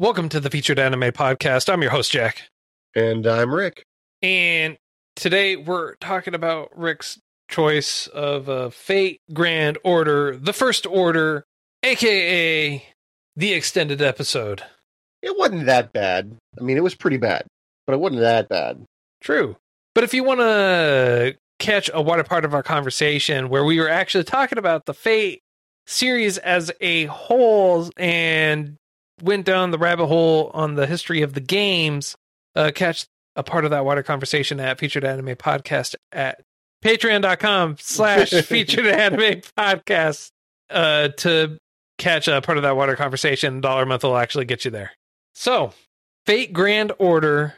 Welcome to the Featured Anime Podcast. I'm your host, Jack. And I'm Rick. And today we're talking about Rick's choice of a Fate Grand Order, the First Order, aka the extended episode. It wasn't that bad. I mean, it was pretty bad, but it wasn't that bad. True. But if you want to catch a wider part of our conversation where we were actually talking about the Fate series as a whole and went down the rabbit hole on the history of the games, uh, catch a part of that wider conversation at Featured Anime Podcast at patreon.com slash featured anime podcast uh, to catch a part of that wider conversation. Dollar a month will actually get you there. So, Fate Grand Order,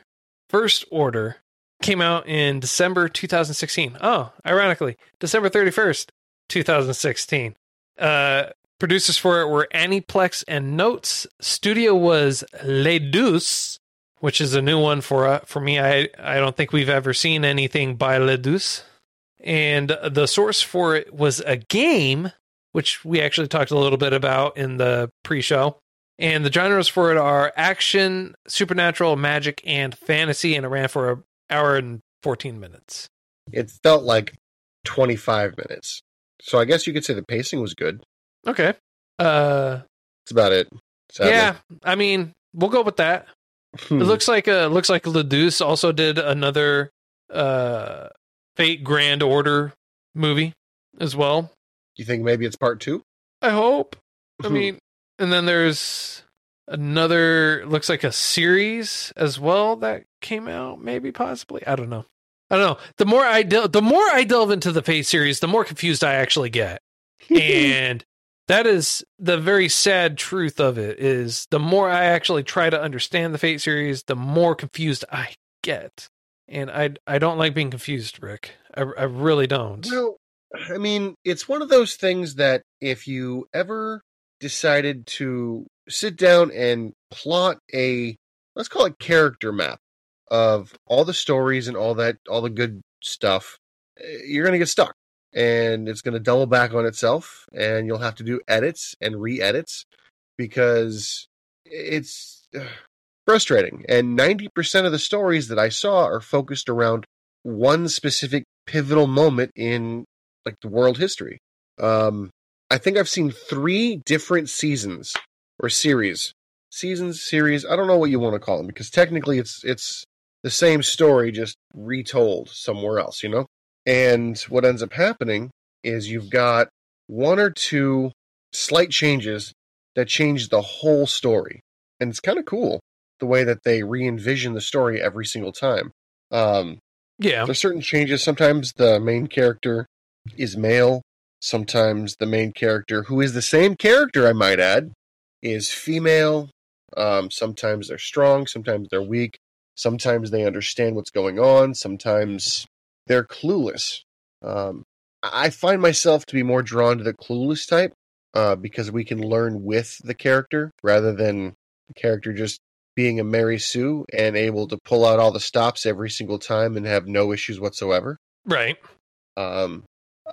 First Order, came out in December 2016. Oh, ironically, December 31st, 2016. Uh, producers for it were Aniplex and Notes. Studio was Lay-duce, which is a new one for uh, for me. I I don't think we've ever seen anything by Lay-duce. And the source for it was a game, which we actually talked a little bit about in the pre-show. And the genres for it are action, supernatural, magic, and fantasy. And it ran for an hour and 14 minutes. It felt like 25 minutes. So I guess you could say the pacing was good. Okay. Uh, That's about it. sadly. yeah. I mean, we'll go with that. Hmm. It looks like uh looks like Lay-duce also did another uh Fate Grand Order movie as well. you think maybe it's part two? I hope. I Hmm. mean, and then there's another looks like a series as well that came out, maybe possibly. I don't know. I don't know. The more I del- the more I delve into the Fate series, the more confused I actually get. and that is the very sad truth of it is the more I actually try to understand the Fate series, the more confused I get. And I I don't like being confused, Rick. I, I really don't. Well, I mean, it's one of those things that if you ever decided to sit down and plot a, let's call it character map of all the stories and all that, all the good stuff, eh, you're going to get stuck and it's going to double back on itself and you'll have to do edits and re edits because it's frustrating. And 90% of the stories that I saw are focused around one specific pivotal moment in like the world history. Um, I think I've seen three different seasons or series, seasons, series. I don't know what you want to call them because technically it's it's the same story just retold somewhere else, you know. And what ends up happening is you've got one or two slight changes that change the whole story, and it's kind of cool the way that they re-envision the story every single time. Um, yeah. there's certain changes. Sometimes the main character is male. Sometimes the main character, who is the same character, I might add, is female. Um, sometimes they're strong. Sometimes they're weak. Sometimes they understand what's going on. Sometimes they're clueless. Um, I find myself to be more drawn to the clueless type uh, because we can learn with the character rather than the character just being a Mary Sue and able to pull out all the stops every single time and have no issues whatsoever. Right. Um,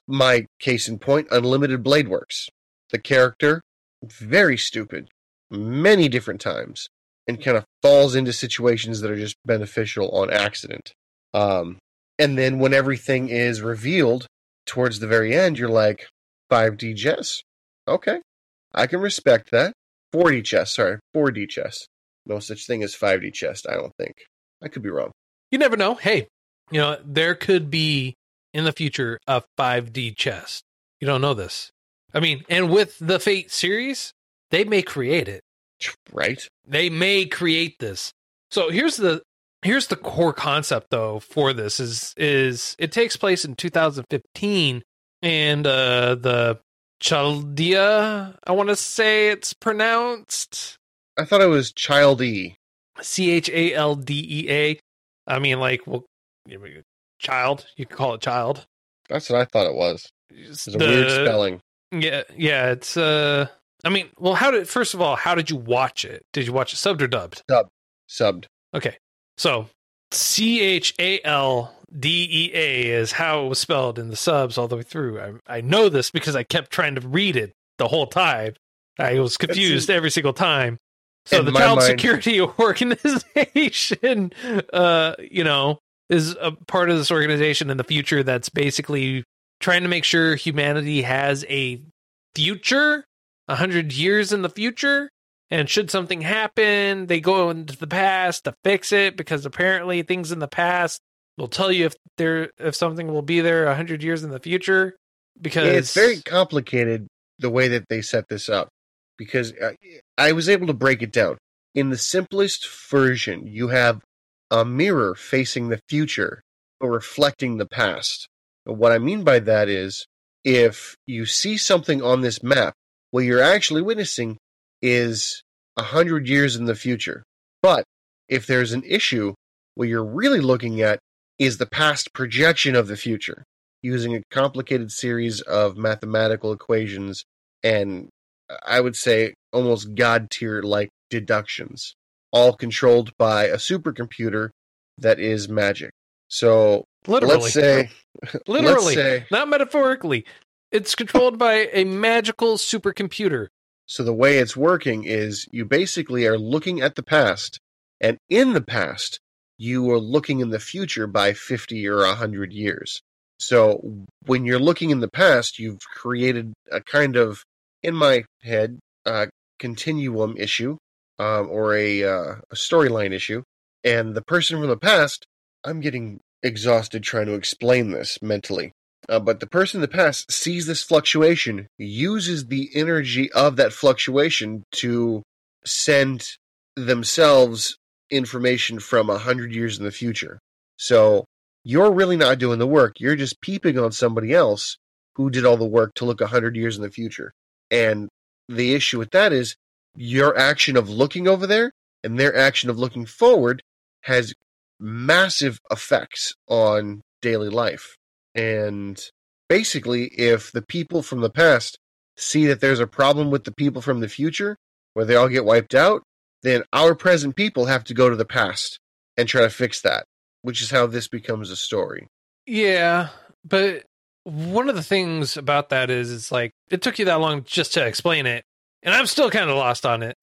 my case in point, Unlimited Blade Works. The character, very stupid, many different times, and kind of falls into situations that are just beneficial on accident. Um, and then when everything is revealed towards the very end, you're like, 5D chess. Okay. I can respect that. 4D chess, sorry, 4D chess. No such thing as 5D chess, I don't think. I could be wrong. You never know. Hey, you know, there could be in the future a 5D chest. You don't know this. I mean, and with the Fate series, they may create it. Right? They may create this. So here's the here's the core concept though for this is is it takes place in 2015 and uh the Chaldea. I want to say it's pronounced I thought it was Child E. C H A L D E A. I mean, like, well, child. You can call it child. That's what I thought it was. It's a weird spelling. Yeah, yeah. It's uh. I mean, well, how did first of all, how did you watch it? Did you watch it subbed or dubbed? dubbed? Subbed. Okay, so C H A L D E A is how it was spelled in the subs all the way through. I I know this because I kept trying to read it the whole time. I was confused every single time. So In the Child mind- Security Organization, uh, you know, is a part of this organization in the future that's basically trying to make sure humanity has a future, a hundred years in the future. And should something happen, they go into the past to fix it because apparently things in the past will tell you if there if something will be there a hundred years in the future. Because It's very complicated the way that they set this up because uh, I was able to break it down. In the simplest version, you have a mirror facing the future but reflecting the past. What I mean by that is if you see something on this map, what you're actually witnessing is a hundred years in the future. But if there's an issue, what you're really looking at is the past projection of the future using a complicated series of mathematical equations and I would say almost god tier like deductions, all controlled by a supercomputer that is magic. So literally, let's say, literally, let's say, not metaphorically. It's controlled by a magical supercomputer. So the way it's working is you basically are looking at the past, and in the past, you are looking in the future by 50 or 100 years. So when you're looking in the past, you've created a kind of, in my head, continuum issue um, or a, uh, a storyline issue. And the person from the past, I'm getting exhausted trying to explain this mentally. Uh, but the person in the past sees this fluctuation, uses the energy of that fluctuation to send themselves information from a hundred years in the future. So you're really not doing the work. You're just peeping on somebody else who did all the work to look a hundred years in the future. And the issue with that is your action of looking over there and their action of looking forward has massive effects on daily life. And basically, if the people from the past see that there's a problem with the people from the future, where they all get wiped out, then our present people have to go to the past and try to fix that, which is how this becomes a story. Yeah, but one of the things about that is it's like it took you that long just to explain it, and I'm still kind of lost on it.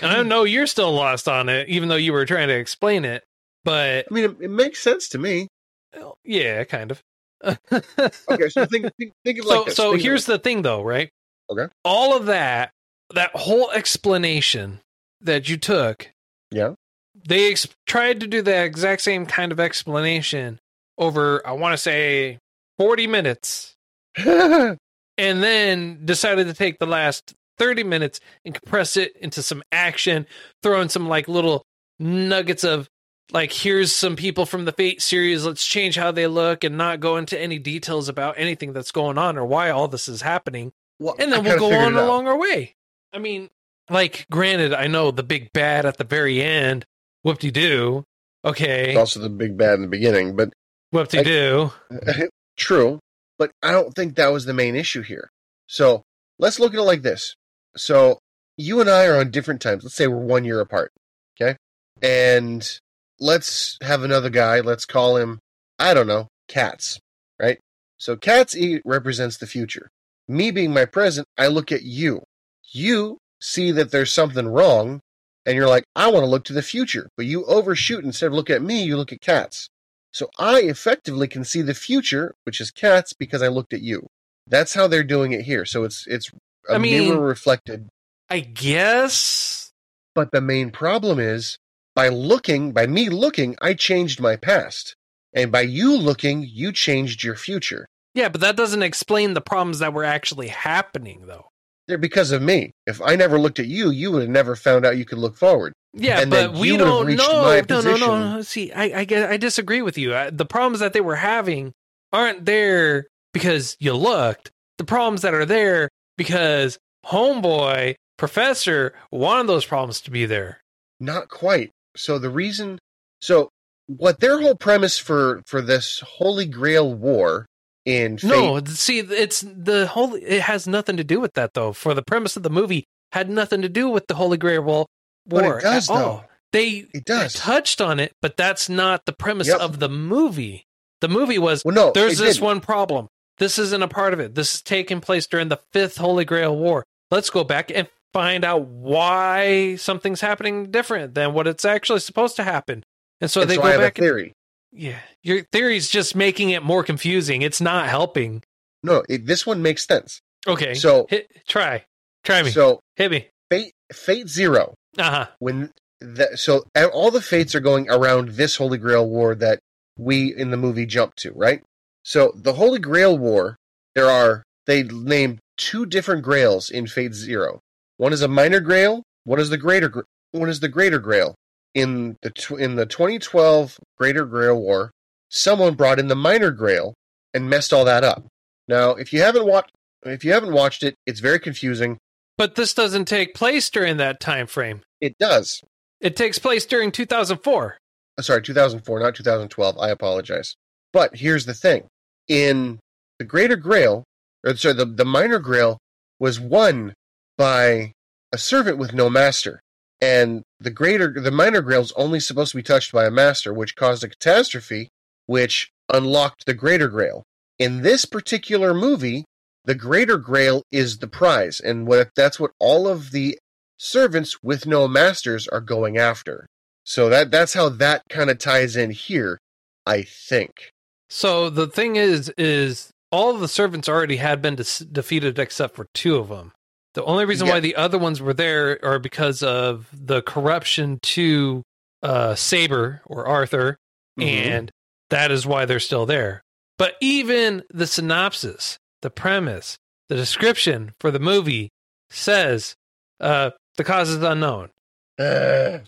And I know you're still lost on it, even though you were trying to explain it. But I mean, it, it makes sense to me. well, yeah, kind of. Okay, so think think, think of it so this. so Think here's the thing, though, right? Okay. All of that, that whole explanation that you took, Yeah. they ex- tried to do the exact same kind of explanation over, I want to say, 40 minutes, and then decided to take the last 30 minutes and compress it into some action, throw in some like little nuggets of like here's some people from the Fate series, let's change how they look and not go into any details about anything that's going on or why all this is happening. well, And then we'll go on along our way. I mean, like granted, I know the big bad at the very end, whoop de doo. Okay. It's also the big bad in the beginning, but Whoop de doo. True, but I don't think that was the main issue here. So let's look at it like this. So you and I are on different times. Let's say we're one year apart. Okay. And let's have another guy. Let's call him, I don't know, Cats. Right. So Cats E represents the future. Me being my present, I look at you. You see that there's something wrong, and you're like, I want to look to the future. But you overshoot. Instead of look at me, you look at Cats. So I effectively can see the future, which is cats, because I looked at you. That's how they're doing it here. So it's it's a I mean- mirror reflected. I guess. But the main problem is by looking, by me looking, I changed my past. And by you looking, you changed your future. Yeah, but that doesn't explain the problems that were actually happening, though. They're because of me. If I never looked at you, you would have never found out you could look forward. Yeah, And but then we don't reached know. my No, no, no, no. See, I, I, get- I disagree with you. I, the problems that they were having aren't there because you looked. The problems that are there because homeboy professor wanted those problems to be there. Not quite. So the reason, so what their whole premise for for this Holy Grail war in Fate, No, see, it's the whole. It has nothing to do with that, though. For the premise of the movie, had nothing to do with the Holy Grail War. But it does, at all. though. They It does. touched on it, but that's not the premise Yep. of the movie. The movie was Well, no, there's this didn't. one problem. This isn't a part of it. This is taking place during the fifth Holy Grail War. Let's go back and find out why something's happening different than what it's actually supposed to happen. And so and they so go back. a and- theory. yeah, your theory's just making it more confusing. It's not helping. No, it, this one makes sense. Okay, So- hit, try, try me, So hit me. Fate Fate Zero Uh huh. when that so all the fates are going around this Holy Grail war that we in the movie jump to, right? So the Holy Grail war, there are they named two different grails in Fate Zero. One is a minor grail, one is the greater one is the greater grail. In the tw- in the 2012 Greater Grail War, someone brought in the minor grail and messed all that up. Now, if you haven't watched if you haven't watched it, it's very confusing. But this doesn't take place during that time frame. It does. It takes place during 2004. Uh, sorry, 2004, not 2012. I apologize. But here's the thing: in the Greater Grail, or sorry, the the Minor Grail was won by a servant with no master, and the Greater the Minor Grail is only supposed to be touched by a master, which caused a catastrophe, which unlocked the Greater Grail. In this particular movie, the Greater Grail is the prize, and what that's what all of the servants with no masters are going after. So that that's how that kind of ties in here, I think. So the thing is, is all the servants already had been des- defeated except for two of them. The only reason why the other ones were there are because of the corruption to uh, Saber or Arthur, Mhm. and that is why they're still there. But even the synopsis, the premise, the description for the movie says uh, the cause is unknown. Uh,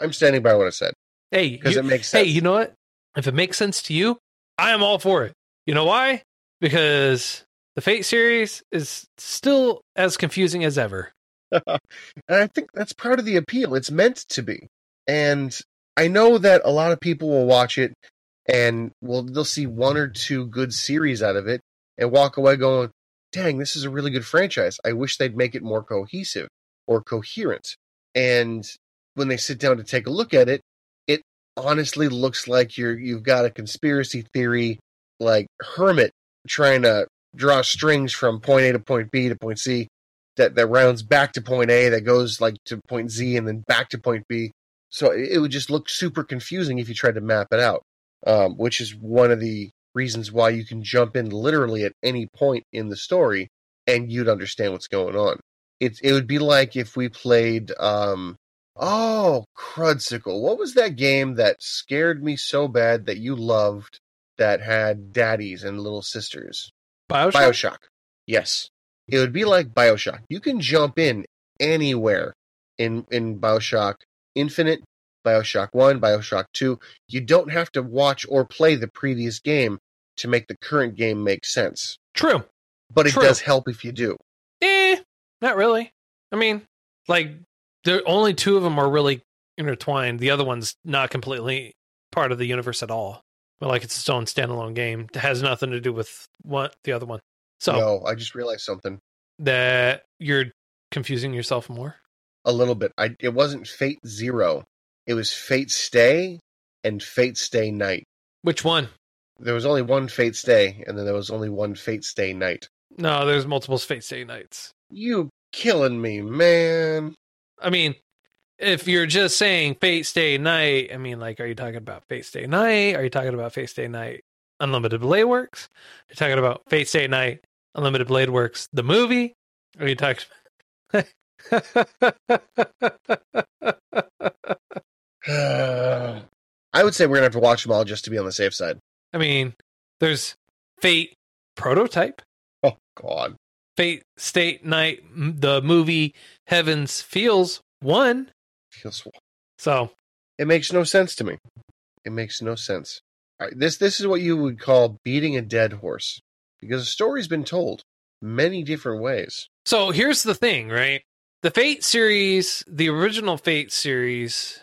I'm standing by what I said Hey, because it makes sense. hey, you know what? If it makes sense to you, I am all for it. You know why? Because the Fate series is still as confusing as ever. and I think that's part of the appeal. It's meant to be. And I know that a lot of people will watch it and will they'll see one or two good series out of it and walk away going, "Dang, this is a really good franchise. I wish they'd make it more cohesive or coherent." And when they sit down to take a look at it, it honestly looks like you're you've got a conspiracy theory like hermit trying to draw strings from point A to point B to point C that that rounds back to point A that goes like to point Z and then back to point B. So it, would just look super confusing if you tried to map it out. Um, which is one of the reasons why you can jump in literally at any point in the story and you'd understand what's going on. It it would be like if we played um oh crudsicle. What was that game that scared me so bad that you loved that had daddies and little sisters? Bioshock? Bioshock. Yes. It would be like Bioshock. You can jump in anywhere in in Bioshock Infinite, Bioshock 1, Bioshock 2. You don't have to watch or play the previous game to make the current game make sense. True. But it True. does help if you do. Eh, not really. I mean, like, there only two of them are really intertwined. The other one's not completely part of the universe at all. But like, it's its own standalone game. It has nothing to do with what the other one. So No, I just realized something. that you're confusing yourself more. A little bit. I it wasn't Fate Zero. It was Fate Stay and Fate Stay Night. Which one? There was only one Fate Stay, and then there was only one Fate Stay Night. No, there's multiple Fate Stay nights. You killing me, man. I mean, if you're just saying Fate Stay Night, I mean, like, are you talking about Fate Stay Night? Are you talking about Fate Stay Night Unlimited Blade Works? Are you talking about Fate Stay Night Unlimited Blade Works, the movie? Are you talking? I would say we're gonna have to watch them all just to be on the safe side. I mean, there's Fate Prototype, Oh God, Fate Stay Night, the movie Heavens Feels one. Feels So it makes no sense to me. It makes no sense. All right, this this is what you would call beating a dead horse because the story's been told. many different ways. So here's the thing, right? The Fate series, the original Fate series,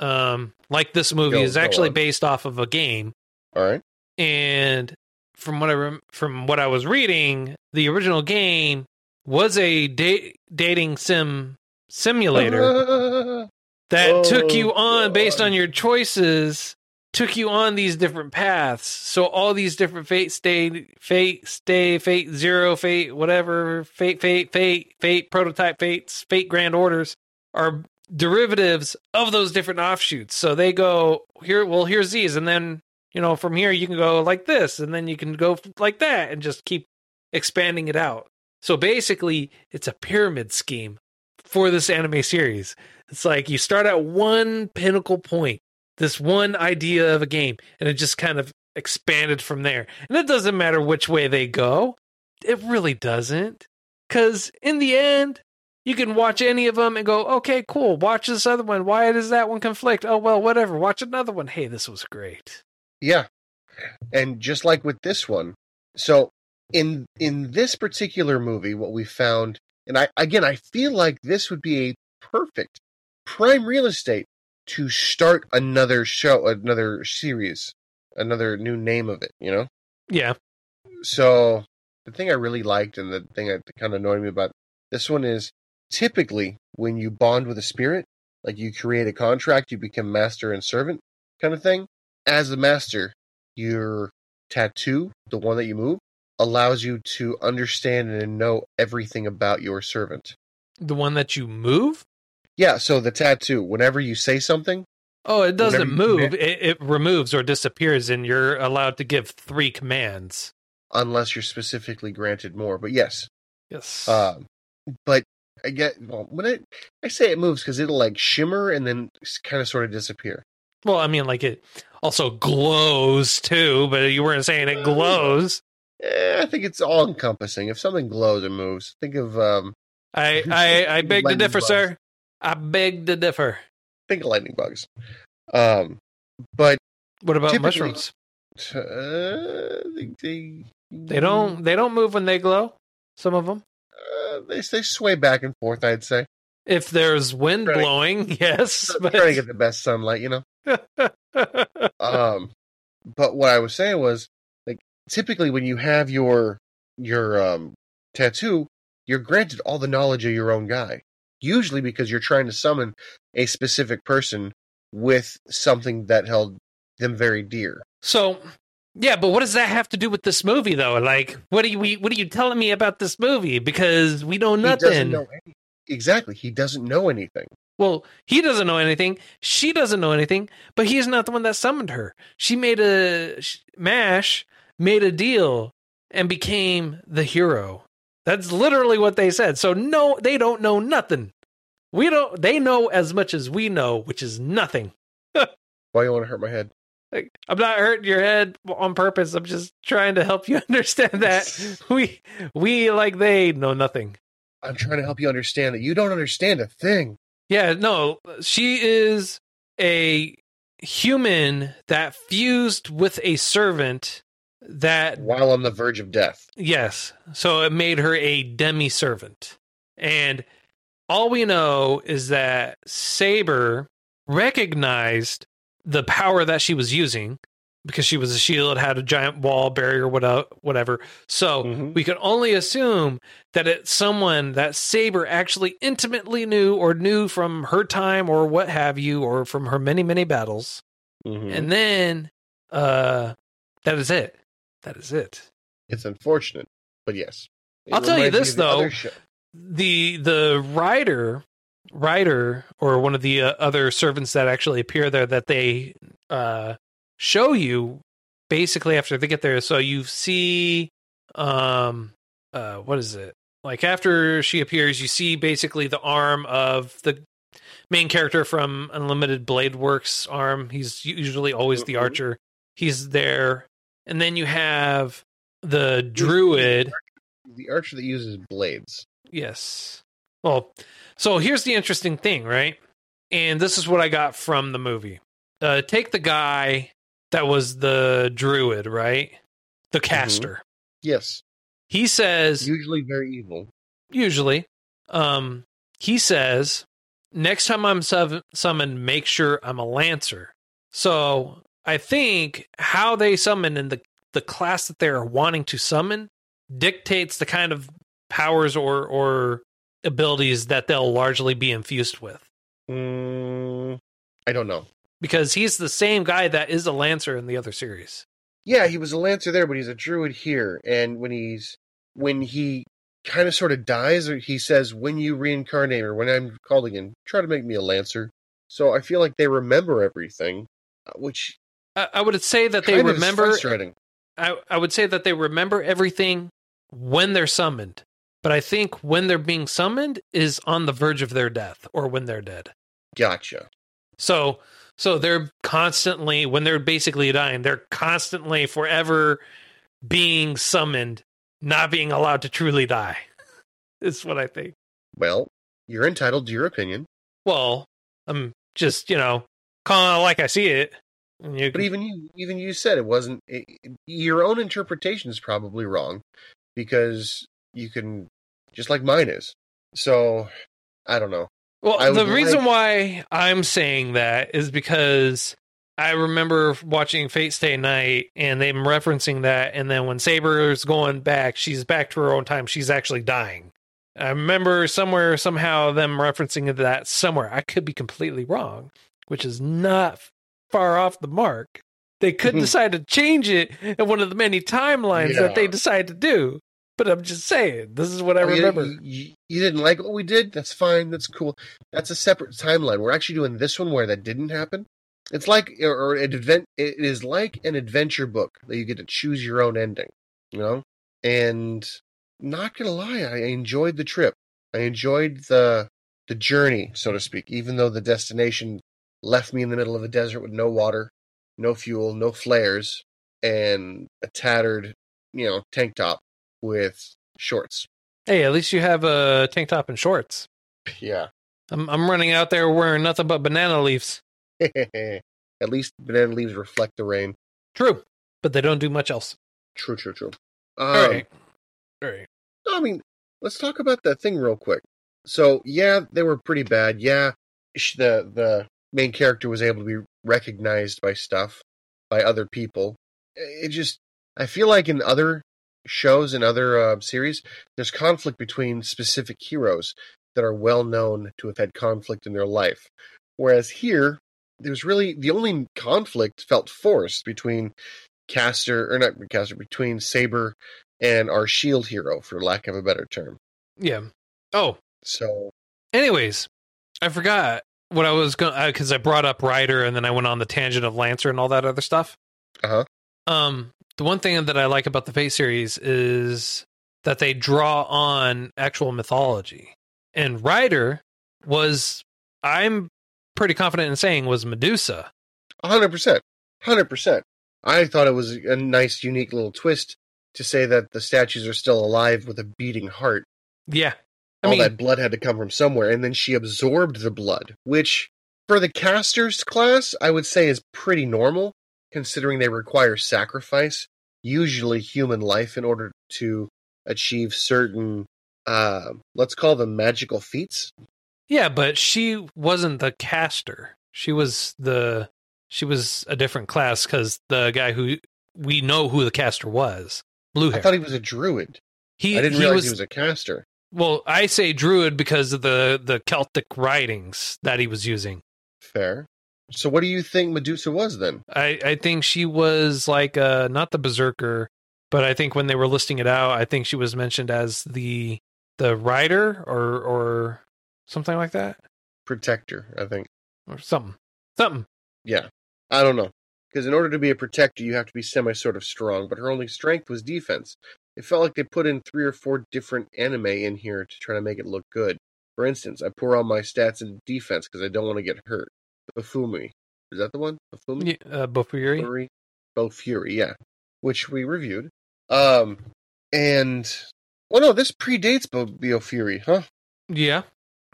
um, like this movie, Go- is go actually on. based off of a game. All right. And from what I rem- from what I was reading, the original game was a da- dating sim simulator that oh, took you Oh, on based on your choices took you on these different paths. So all these different fate stay fate stay fate zero fate whatever fate fate fate fate prototype fates fate grand orders are derivatives of those different offshoots. So they go here well here's these and then you know from here you can go like this and then you can go like that and just keep expanding it out. So basically it's a pyramid scheme for this anime series it's like you start at one pinnacle point, this one idea of a game, and it just kind of expanded from there. And it doesn't matter which way they go. It really doesn't. Because in the end, you can watch any of them and go, okay, cool. Watch this other one. Why does that one conflict? Oh, well, whatever. Watch another one. Hey, this was great. Yeah. And just like with this one, so in in this particular movie, what we found, and I again I feel like this would be a perfect prime real estate to start another show, another series, another new name of it, you know? Yeah. So the thing I really liked and the thing that kind of annoyed me about this one is typically when you bond with a spirit, like you create a contract, you become master and servant kind of thing. As a master, your tattoo, the one that you move, allows you to understand and know everything about your servant. The one that you move? Yeah, so the tattoo, whenever you say something, Oh, it doesn't move. It, it removes or disappears, and you're allowed to give three commands. unless you're specifically granted more. But yes, Yes. Um, but I get well when I I say it moves because it'll like shimmer and then kind of sort of disappear. Well, I mean, like it also glows too, but you weren't saying it glows. Eh, I think it's all encompassing. If something glows, it moves. Think of um, I, I, I beg to differ, bugs. sir. I beg to differ. think of lightning bugs. Um, but What about mushrooms? uh, they they, They don't. They don't move when they glow. Some of them. Uh, they they sway back and forth. I'd say If there's wind Right. blowing, yes. trying to get the best sunlight. You know. Um, but what I was saying was typically when you have your your um tattoo, you're granted all the knowledge of your own guy. Usually because you're trying to summon a specific person with something that held them very dear. so, yeah. But what does that have to do with this movie, though? Like, what are you? What are you telling me about this movie? Because we know He doesn't nothing. know exactly. He doesn't know anything. Well, he doesn't know anything. She doesn't know anything, but he's not the one that summoned her. She made a sh- mash, made a deal, and became the hero. That's literally what they said. So no, they don't know nothing. We don't. They know as much as we know, which is nothing. Why you want to hurt my head? Like, I'm not hurting your head on purpose. I'm just trying to help you understand that we, we like they know nothing. I'm trying to help you understand that you don't understand a thing. Yeah, no, she is a human that fused with a servant that While on the verge of death. yes, so it made her a demi servant. And all we know is that Saber recognized the power that she was using because she was a shield, had a giant wall barrier, whatever. So Mhm. we can only assume that it's someone that Saber actually intimately knew or knew from her time or what have you, or from her many, many battles. Mhm. And then uh that is it. That is it. It's unfortunate, but yes. It I'll tell you this, the though. the the writer writer or one of the uh, other servants that actually appear there that they uh show you basically after they get there so you see um uh what is it like after she appears you see basically the arm of the main character from unlimited blade works arm he's usually always the Mhm. archer he's there and then you have the druid The archer that uses blades. Yes. Well, so here's the interesting thing, right? And this is what I got from the movie. Uh, take the guy that was the druid, right? The caster. Yes. He says Usually very evil. usually um he says next time i'm sub- summoned make sure i'm a lancer so i think how they summon and the the class that they're wanting to summon dictates the kind of powers or or abilities that they'll largely be infused with Mm, I don't know. because he's the same guy that is a lancer in the other series Yeah, he was a lancer there, but he's a druid here. And when he's when he kind of sort of dies, or he says, "When you reincarnate, or when I'm called again, try to make me a lancer." So I feel like they remember everything, uh, which i, I would say that they kind remember. I, I would say that they remember everything when they're summoned, but I think when they're being summoned is on the verge of their death or when they're dead. Gotcha. So so they're constantly when they're basically dying, they're constantly forever being summoned, not being allowed to truly die. is what I think. Well, you're entitled to your opinion, Well, I'm just, you know, calling like I see it. And you but even you, even you said it wasn't. It, your own interpretation is probably wrong because you can, just like mine is. So I don't know. Well, the would reason like- why I'm saying that is because I remember watching Fate Stay Night and them referencing that, and then when Saber's going back, she's back to her own time. She's actually dying. I remember somewhere, somehow, them referencing that somewhere. I could be completely wrong, which is not far off the mark. They could mm-hmm. decide to change it in one of the many timelines that they Yeah. decide to do. But I'm just saying, this is what I Oh, remember. You, you- you didn't like what we did? That's fine. That's cool. That's a separate timeline. We're actually doing this one where that didn't happen. It's like, or, or an advent. It is like an adventure book that you get to choose your own ending. You know, and not gonna lie, I enjoyed the trip. I enjoyed the the journey, so to speak. Even though the destination left me in the middle of a desert with no water, no fuel, no flares, and a tattered, you know, tank top with shorts. Hey, at least you have a tank top and shorts. Yeah. I'm I'm running out there wearing nothing but banana leaves. At least banana leaves reflect the rain. True, but they don't do much else. True, true, true. Um, All right, all right. I mean, let's talk about that thing real quick. So, yeah, they were pretty bad. Yeah, the the main character was able to be recognized by stuff, by other people. It just, I feel like in other shows and other uh, series, there's conflict between specific heroes that are well known to have had conflict in their life. Whereas here, there's really the only conflict felt forced between Caster, or not Caster, between Saber and our shield hero, for lack of a better term. Yeah. Oh, So, anyways, I forgot what I was going because I brought up Rider and then I went on the tangent of Lancer and all that other stuff. Uh-huh. Um, the one thing that I like about the Fate series is that they draw on actual mythology, and Rider was I'm pretty confident in saying was Medusa. 100%. 100%. I thought it was a nice, unique little twist to say that the statues are still alive with a beating heart. Yeah, I All mean, that blood had to come from somewhere, and then she absorbed the blood, which, for the casters class, I would say is pretty normal, considering they require sacrifice, usually human life, in order to achieve certain, uh, let's call them magical feats. Yeah, but she wasn't the caster. She was the she was a different class because the guy who we know who the caster was, blue hair. I thought he was a druid. he I didn't he realize was, he was a caster. Well. I say druid because of the the Celtic writings that he was using. Fair. So, what do you think Medusa was then? I I think she was like uh not the berserker, but I think when they were listing it out, I think she was mentioned as the the rider or or something like that Protector, I think. or something something. Yeah. I don't know. Because in order to be a protector, you have to be semi sort of strong, but her only strength was defense. It felt like they put in three or four different anime in here to try to make it look good. For instance, I pour all my stats into defense because I don't want to get hurt. Bafumi. Is that the one? Bafumi? Yeah, uh, Bofuri. Fury? Bo yeah. Which we reviewed. Um, and, well, no, this predates Bo Bio Fury, huh? Yeah,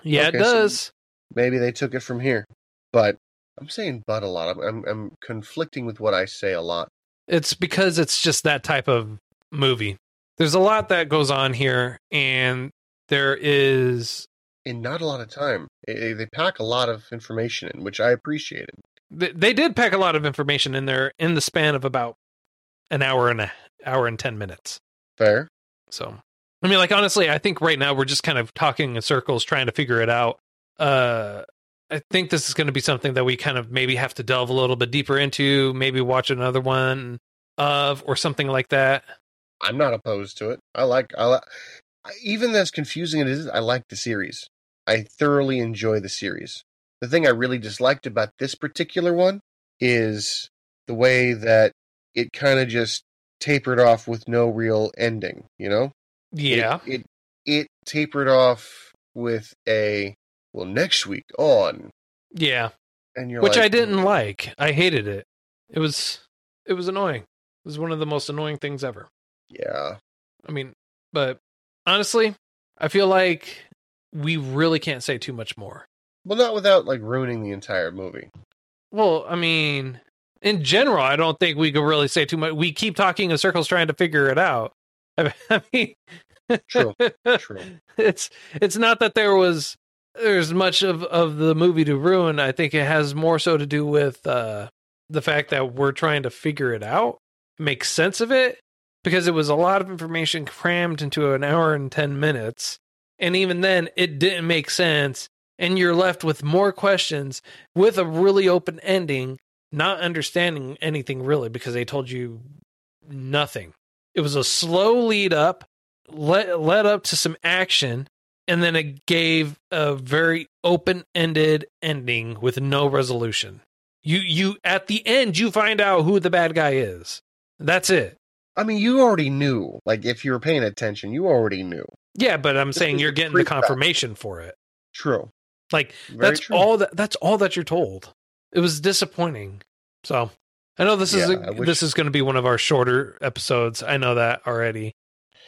yeah, Okay, it so- does. maybe they took it from here. But I'm saying but a lot. I'm, I'm I'm conflicting with what I say a lot. It's because it's just that type of movie. there's a lot that goes on here, and there is In not a lot of time, they pack a lot of information in, which I appreciated. th- they did pack a lot of information in there in the span of about an hour and a hour and 10 minutes. Fair. So, I mean, like, honestly, I think right now we're just kind of talking in circles trying to figure it out. Uh, I think this is going to be something that we kind of maybe have to delve a little bit deeper into, maybe watch another one of or something like that. I'm not opposed to it. I like. I like. Even as confusing as it is, I like the series. I thoroughly enjoy the series. The thing I really disliked about this particular one is the way that it kind of just tapered off with no real ending. You know? Yeah. It, it it tapered off with a well next week on, Yeah. and you're Which like, I didn't like. I hated it. It was it was annoying. It was one of the most annoying things ever. Yeah. I mean, but honestly, I feel like we really can't say too much more. Well, not without like ruining the entire movie. Well, I mean, in general, I don't think we could really say too much. We keep talking in circles trying to figure it out. I I mean, True. True. it's it's not that there was there's much of of the movie to ruin. I think it has more so to do with uh the fact that we're trying to figure it out, make sense of it, because it was a lot of information crammed into an hour and 10 minutes. And even then, it didn't make sense. And you're left with more questions with a really open ending, not understanding anything really because they told you nothing. It was a slow lead up, led, led up to some action, and then it gave a very open ended ending with no resolution. You you at the end you find out who the bad guy is. That's it. I mean, you already knew. Like, if you were paying attention, you already knew. Yeah, but I'm This saying you're getting the confirmation for it. True. Like Very that's true. all that that's all that you're told. It was disappointing. So I know this is Yeah, a, I wish- this is going to be one of our shorter episodes. I know that already.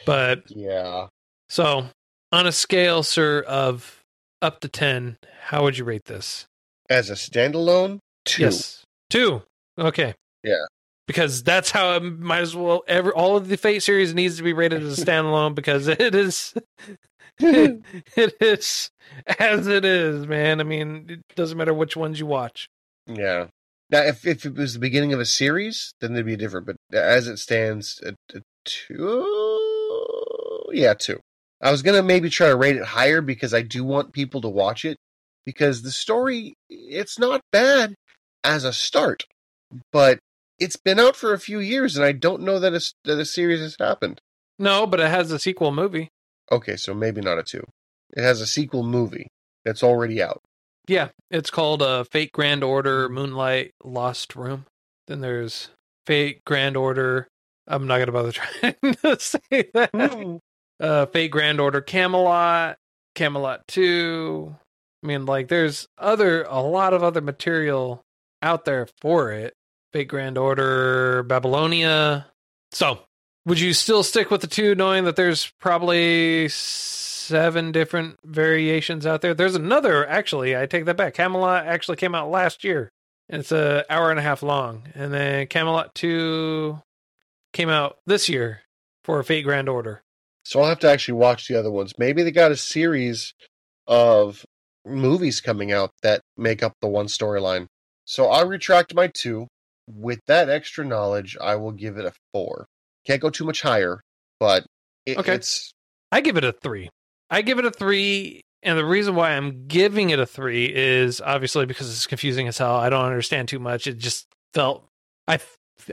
But Yeah. so on a scale, sir, of up to ten, how would you rate this? As a standalone, two. Yes, two. Okay. Yeah. Because that's how it might as well. Every all of the Fate series needs to be rated as a standalone because it is it is as it is, man. I mean, it doesn't matter which ones you watch. Yeah. Now, if if it was the beginning of a series, then it'd be different. But as it stands, a, a two. Yeah, two. I was gonna maybe try to rate it higher because I do want people to watch it because the story it's not bad as a start, but it's been out for a few years and I don't know that a, that a series has happened. No, but it has a sequel movie. Okay, so maybe not a two. It has a sequel movie that's already out. Yeah, it's called uh, Fate Grand Order Moonlight Lost Room. Then there's Fate Grand Order. I'm not gonna bother trying to say that. Uh, Fate Grand Order Camelot, Camelot Two. I mean, like, there's other a lot of other material out there for it. Fate Grand Order Babylonia. So, would you still stick with the two, knowing that there's probably seven different variations out there? There's another, actually. I take that back. Camelot actually came out last year, it's a hour and a half long. And then Camelot Two came out this year for Fate Grand Order. So I'll have to actually watch the other ones. Maybe they got a series of movies coming out that make up the one storyline. So I'll retract my two. With that extra knowledge, I will give it a four. Can't go too much higher, but it, Okay. it's I give it a three. I give it a three, and the reason why I'm giving it a three is obviously because it's confusing as hell. I don't understand too much. It just felt I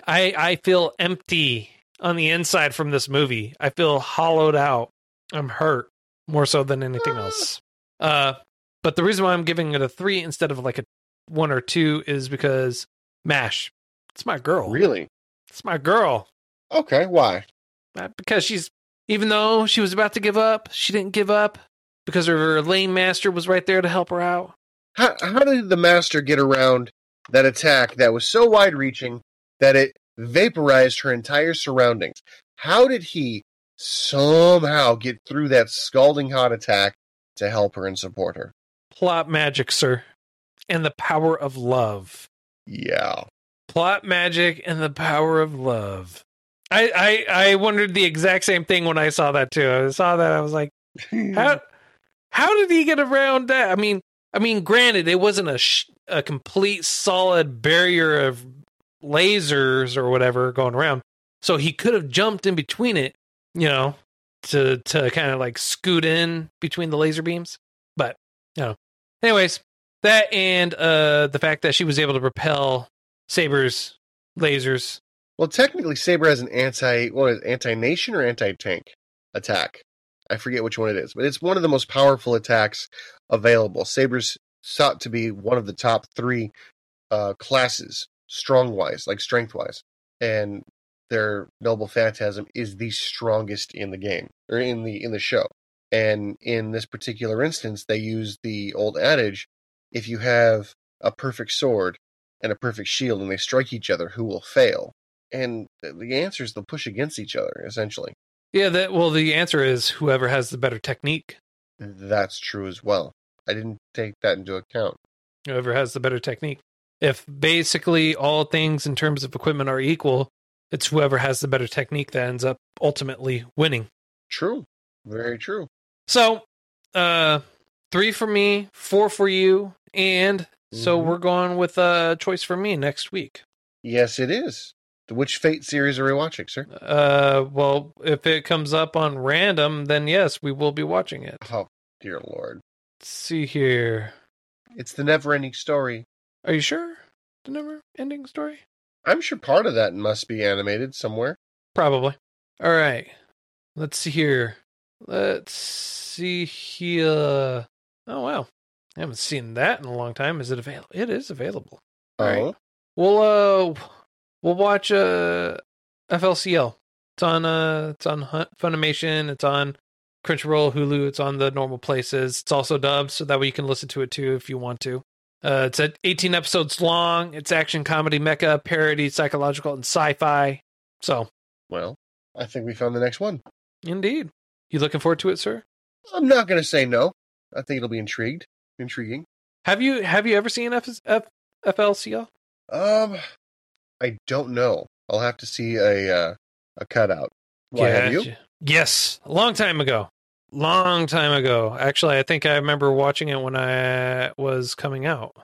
I I feel empty on the inside from this movie. I feel hollowed out. I'm hurt more so than anything else. Uh, but the reason why I'm giving it a three instead of like a one or two is because Mash. It's my girl. really It's my girl. okay. Why? Uh, because she's even though she was about to give up, she didn't give up because her lane master was right there to help her out. How how did the master get around that attack that was so wide reaching that it vaporized her entire surroundings? How did he somehow get through that scalding hot attack to help her and support her? Plot magic, sir, and the power of love. Yeah. Plot magic and the power of love. I, I I wondered the exact same thing when I saw that too. I saw that I was like, how how did he get around that? I mean, I mean, granted, it wasn't a sh- a complete solid barrier of lasers or whatever going around, so he could have jumped in between it, you know, to to kind of like scoot in between the laser beams. But you know, anyways, that and uh the fact that she was able to repel Saber's lasers. Well, technically, Saber has an anti what is anti nation or anti tank attack. I forget which one it is, but it's one of the most powerful attacks available. Saber's sought to be one of the top three uh, classes, strong wise, like strength wise, and their noble phantasm is the strongest in the game or in the in the show. And in this particular instance, they use the old adage: if you have a perfect sword and a perfect shield, and they strike each other, who will fail? And the answer is they'll push against each other, essentially. Yeah, that well, the answer is whoever has the better technique. That's true as well. I didn't take that into account. Whoever has the better technique. If basically all things in terms of equipment are equal, it's whoever has the better technique that ends up ultimately winning. True. Very true. So, uh, three for me, four for you, and so Mhm. we're going with a choice for me next week. Yes, it is. Which Fate series are we watching, sir? Uh, well, if it comes up on random, then yes, we will be watching it. Oh, dear lord. Let's see here. It's the never ending story. Are you sure? The never ending story? I'm sure part of that must be animated somewhere. Probably. All right. Let's see here. Let's see here. Oh wow. I haven't seen that in a long time. Is it available? It is available. All right. Oh, We'll uh we'll watch uh FLCL. It's on uh it's on Funimation, it's on Crunchyroll, Hulu, it's on the normal places. It's also dubbed so that way you can listen to it too if you want to. Uh it's at 18 episodes long. It's action comedy mecha parody psychological and sci-fi. So, well, I think we found the next one. indeed. You looking forward to it, sir? I'm not going to say no. I think it'll be intrigued. Intriguing. Have you have you ever seen F- F- FLCL? Um, I don't know. I'll have to see a uh, a cutout. Why have you? Yes, a long time ago. Long time ago. Actually, I think I remember watching it when I was coming out.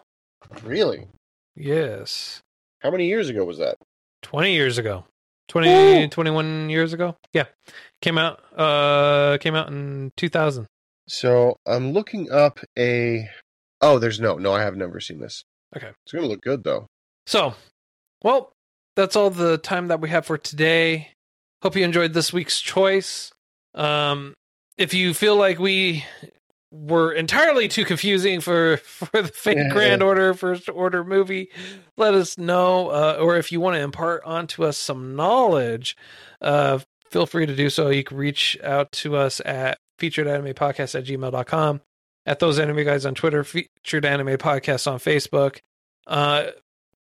Really? Yes. How many years ago was that? 20 years ago. 20 21 years ago. Yeah. Came out uh came out in 2000. So I'm looking up a. Oh, there's no, no. I have never seen this. Okay. It's gonna look good though. So, well, that's all the time that we have for today. Hope you enjoyed this week's choice. Um, if you feel like we were entirely too confusing for for the Fate Yeah. Grand Order First Order movie, let us know. Uh, or if you want to impart onto us some knowledge, uh, feel free to do so. You can reach out to us at featuredanimepodcast at gmail.com, at those anime guys on Twitter, featured anime podcast on Facebook. Uh,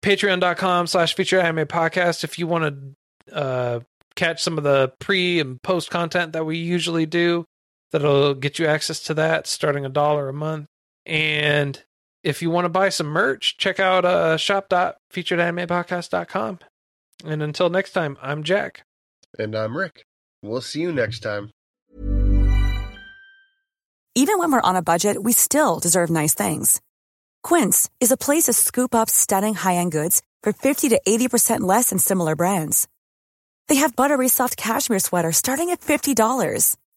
patreon.com slash featured anime podcast if you want to uh, catch some of the pre and post content that we usually do that'll get you access to that starting a dollar a month and if you want to buy some merch check out uh, shop.featuredanimepodcast.com and until next time i'm jack And I'm Rick. We'll see you next time. Even when we're on a budget, we still deserve nice things. Quince is a place to scoop up stunning high-end goods for 50 to 80% less than similar brands. They have buttery soft cashmere sweaters starting at $50,